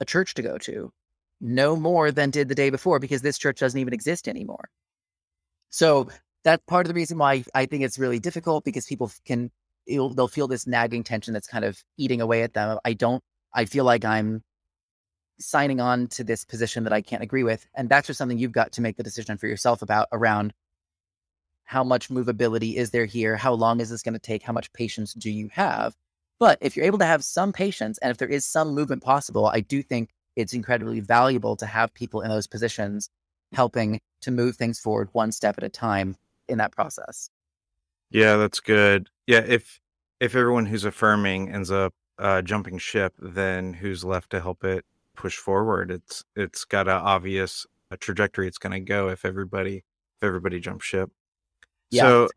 a church to go to? No more than did the day before because this church doesn't even exist anymore. So that's part of the reason why I think it's really difficult because people can, they'll feel this nagging tension that's kind of eating away at them. I don't, I feel like I'm signing on to this position that I can't agree with. And that's just something you've got to make the decision for yourself about around how much movability is there here? How long is this going to take? How much patience do you have? But if you're able to have some patience and if there is some movement possible, I do think it's incredibly valuable to have people in those positions helping to move things forward one step at a time in that process. Yeah, that's good. Yeah, if if everyone who's affirming ends up uh, jumping ship, then who's left to help it push forward? It's it's got an obvious a trajectory it's going to go if everybody if everybody jumps ship. Yeah. So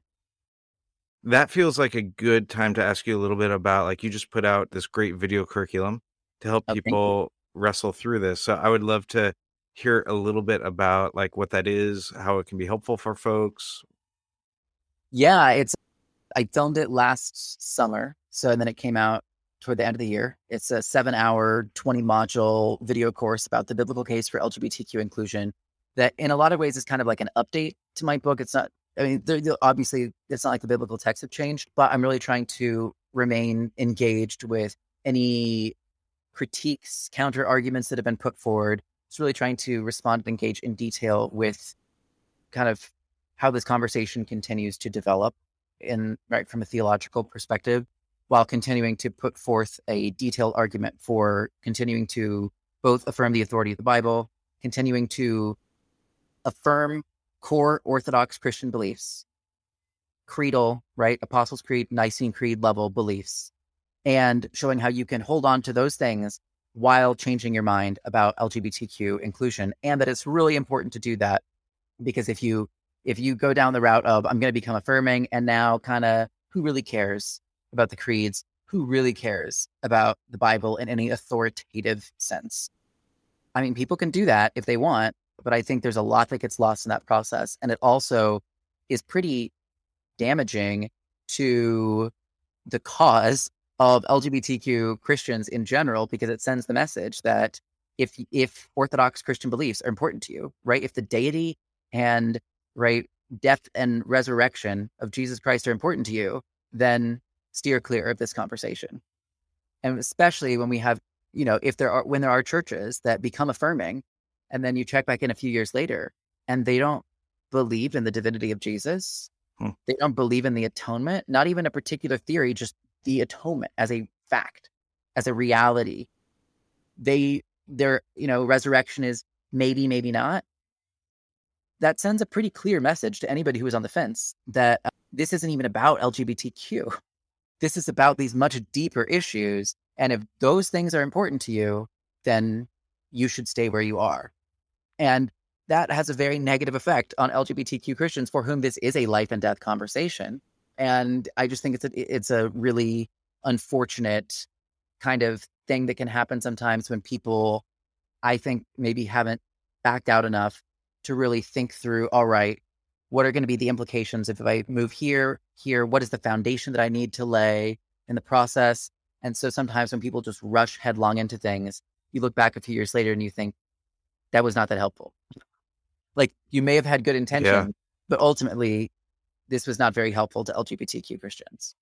that feels like a good time to ask you a little bit about like you just put out this great video curriculum to help Oh, people wrestle through this. So I would love to hear a little bit about like what that is, how it can be helpful for folks. Yeah, it's I filmed it last summer. So and then it came out toward the end of the year. It's a seven hour, 20 module video course about the biblical case for LGBTQ inclusion that in a lot of ways is kind of like an update to my book. It's not, I mean, obviously it's not like the biblical texts have changed, but I'm really trying to remain engaged with any critiques, counter arguments that have been put forward. It's really trying to respond and engage in detail with kind of how this conversation continues to develop in right from a theological perspective while continuing to put forth a detailed argument for continuing to both affirm the authority of the bible continuing to affirm core orthodox christian beliefs creedal right apostles creed nicene creed level beliefs and showing how you can hold on to those things while changing your mind about lgbtq inclusion and that it's really important to do that because if you if you go down the route of I'm going to become affirming and now kind of who really cares about the creeds, who really cares about the Bible in any authoritative sense. I mean, people can do that if they want, but I think there's a lot that gets lost in that process. And it also is pretty damaging to the cause of LGBTQ Christians in general because it sends the message that if if Orthodox Christian beliefs are important to you, right? If the deity and right death and resurrection of Jesus Christ are important to you, then steer clear of this conversation. And especially when we have, you know, if there are when there are churches that become affirming and then you check back in a few years later and they don't believe in the divinity of Jesus, Hmm. they don't believe in the atonement, not even a particular theory, just the atonement as a fact, as a reality. They their, you know, resurrection is maybe, maybe not that sends a pretty clear message to anybody who is on the fence that uh, this isn't even about LGBTQ. This is about these much deeper issues. And if those things are important to you, then you should stay where you are. And that has a very negative effect on LGBTQ Christians for whom this is a life and death conversation. And I just think it's a, it's a really unfortunate kind of thing that can happen sometimes when people, I think, maybe haven't backed out enough to really think through all right what are going to be the implications if i move here here what is the foundation that i need to lay in the process? And so sometimes when people just rush headlong into things you look back a few years later and you think that was not that helpful. Like you may have had good intention but ultimately this was not very helpful to lgbtq christians.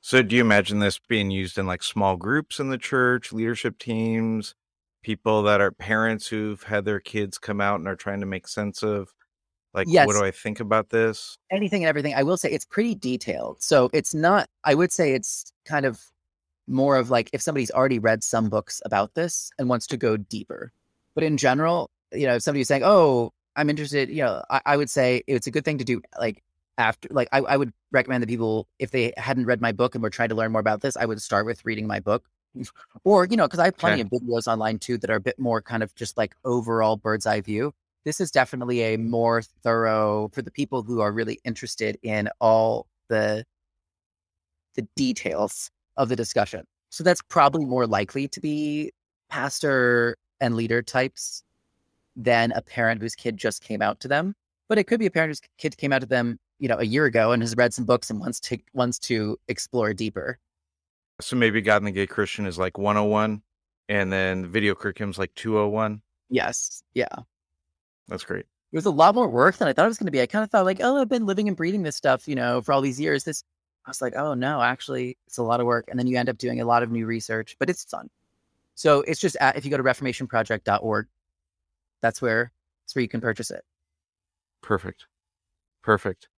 So do you imagine this being used in like small groups in the church, leadership teams, people that are parents who've had their kids come out and are trying to make sense of like Yes. what do I think about this? anything and everything. I will say it's pretty detailed. So it's not, I would say it's kind of more of like if somebody's already read some books about this and wants to go deeper. But in general, you know, if somebody's saying, oh, I'm interested, you know, I, I would say it's a good thing to do like after, like, I, I would recommend that people, if they hadn't read my book and were trying to learn more about this, I would start with reading my book. or, you know, because I have plenty Okay. of videos online too that are a bit more kind of just like overall bird's eye view this is definitely a more thorough for the people who are really interested in all the the details of the discussion. So that's probably more likely to be pastor and leader types than a parent whose kid just came out to them. But it could be a parent whose kid came out to them, you know, a year ago and has read some books and wants to wants to explore deeper. So maybe God and the Gay Christian is like 101 and then video curriculum's like 201. Yes. Yeah. That's great. It was a lot more work than I thought it was going to be. I kind of thought like, oh, I've been living and breathing this stuff, you know, for all these years. This, I was like, oh no, actually, it's a lot of work. And then you end up doing a lot of new research, but it's fun. So it's just at, if you go to reformationproject.org, that's where that's where you can purchase it. Perfect. Perfect.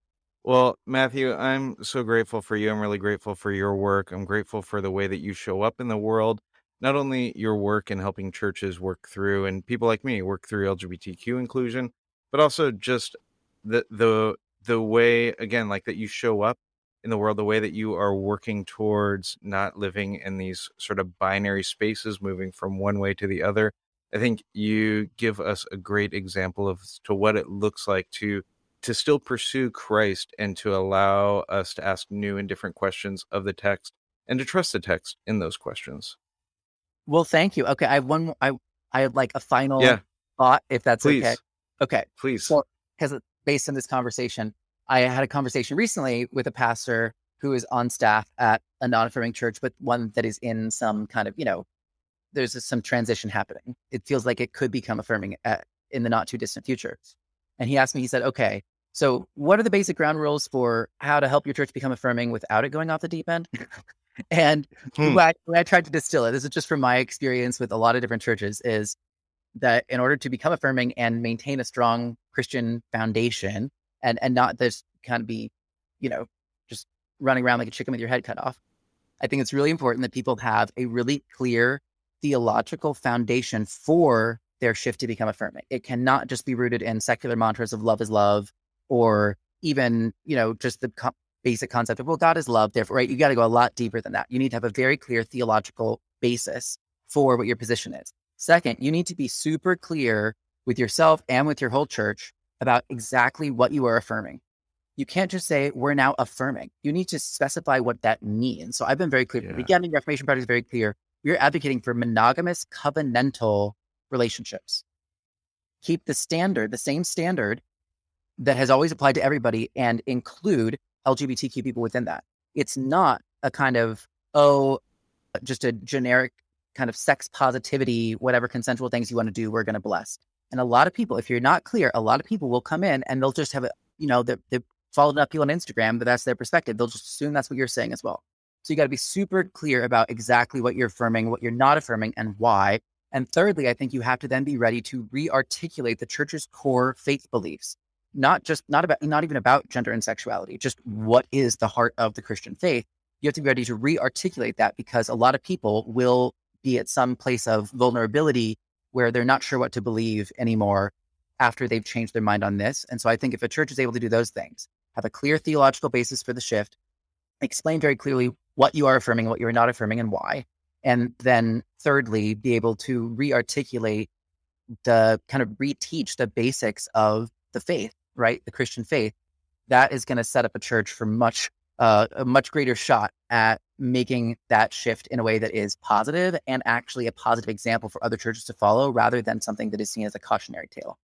Well, Matthew, I'm so grateful for you. I'm really grateful for your work. I'm grateful for the way that you show up in the world. Not only your work in helping churches work through and people like me work through LGBTQ inclusion, but also just the the the way again like that you show up in the world the way that you are working towards not living in these sort of binary spaces moving from one way to the other i think you give us a great example of to what it looks like to to still pursue christ and to allow us to ask new and different questions of the text and to trust the text in those questions well thank you okay i have one i i have like a final yeah thought if that's please okay okay please so because based on this conversation I had a conversation recently with a pastor who is on staff at a non-affirming church, but one that is in some kind of, you know, there's some transition happening. It feels like it could become affirming at, in the not too distant future. And he asked me, he said, okay, so what are the basic ground rules for how to help your church become affirming without it going off the deep end? and Hmm. I, I tried to distill it, this is just from my experience with a lot of different churches, is that in order to become affirming and maintain a strong Christian foundation, and and not this kind of be, you know, just running around like a chicken with your head cut off. I think it's really important that people have a really clear theological foundation for their shift to become affirming. It cannot just be rooted in secular mantras of love is love, or even you know just the basic concept of well God is love. Therefore, right? You got to go a lot deeper than that. You need to have a very clear theological basis for what your position is. Second, you need to be super clear with yourself and with your whole church about exactly what you are affirming. You can't just say, we're now affirming. You need to specify what that means. So I've been very clear. Yeah. The beginning Reformation Project is very clear. We're advocating for monogamous covenantal relationships. Keep the standard, the same standard that has always applied to everybody and include LGBTQ people within that. It's not a kind of, oh, just a generic kind of sex positivity, whatever consensual things you want to do, we're going to bless. And a lot of people, if you're not clear, a lot of people will come in and they'll just have a, you know, they've followed enough people on Instagram, but that's their perspective. They'll just assume that's what you're saying as well. So you got to be super clear about exactly what you're affirming, what you're not affirming, and why. And thirdly, I think you have to then be ready to re-articulate the church's core faith beliefs, not just not about not even about gender and sexuality, just what is the heart of the Christian faith. You have to be ready to re-articulate that because a lot of people will be at some place of vulnerability where they're not sure what to believe anymore after they've changed their mind on this. And so I think if a church is able to do those things, have a clear theological basis for the shift, explain very clearly what you are affirming, what you're not affirming, and why. And then thirdly, be able to re-articulate the kind of reteach the basics of the faith, right? The Christian faith. That is going to set up a church for much uh, a much greater shot at making that shift in a way that is positive and actually a positive example for other churches to follow rather than something that is seen as a cautionary tale.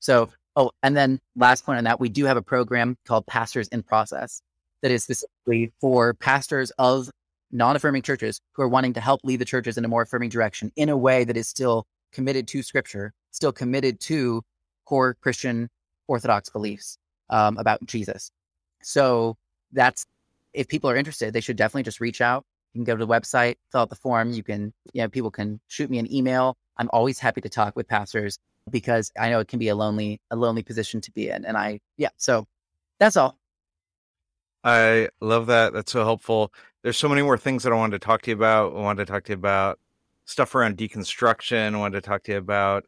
So, oh, and then last point on that, we do have a program called Pastors in Process that is specifically for pastors of non affirming churches who are wanting to help lead the churches in a more affirming direction in a way that is still committed to scripture, still committed to core Christian Orthodox beliefs um, about Jesus. So, that's if people are interested, they should definitely just reach out. You can go to the website, fill out the form. You can, you know, people can shoot me an email. I'm always happy to talk with pastors because I know it can be a lonely, a lonely position to be in. And I, yeah, so that's all. I love that. That's so helpful. There's so many more things that I wanted to talk to you about. I wanted to talk to you about stuff around deconstruction. I wanted to talk to you about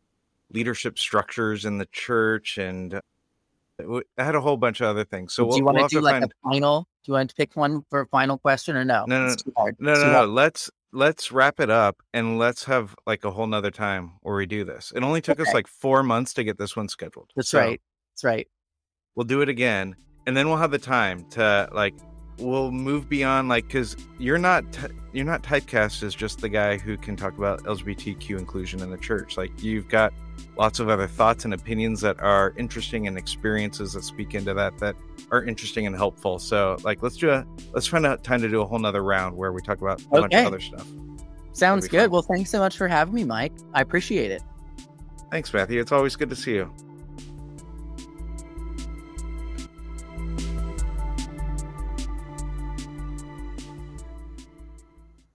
leadership structures in the church, and uh, I had a whole bunch of other things. So do we'll, you want we'll to do like find. a final? Do you want to pick one for a final question or no? No, no, hard. No, no, no. Let's let's wrap it up and let's have like a whole nother time where we do this. It only took us like four months to get this one scheduled. That's So right. That's right. We'll do it again, and then we'll have the time to like we'll move beyond like because you're not t- you're not typecast as just the guy who can talk about lgbtq inclusion in the church like you've got lots of other thoughts and opinions that are interesting and experiences that speak into that that are interesting and helpful so like let's do a let's find out time to do a whole nother round where we talk about a bunch of other stuff Sounds be fun. good. Well, thanks so much for having me, Mike. I appreciate it. thanks matthew it's always good to see you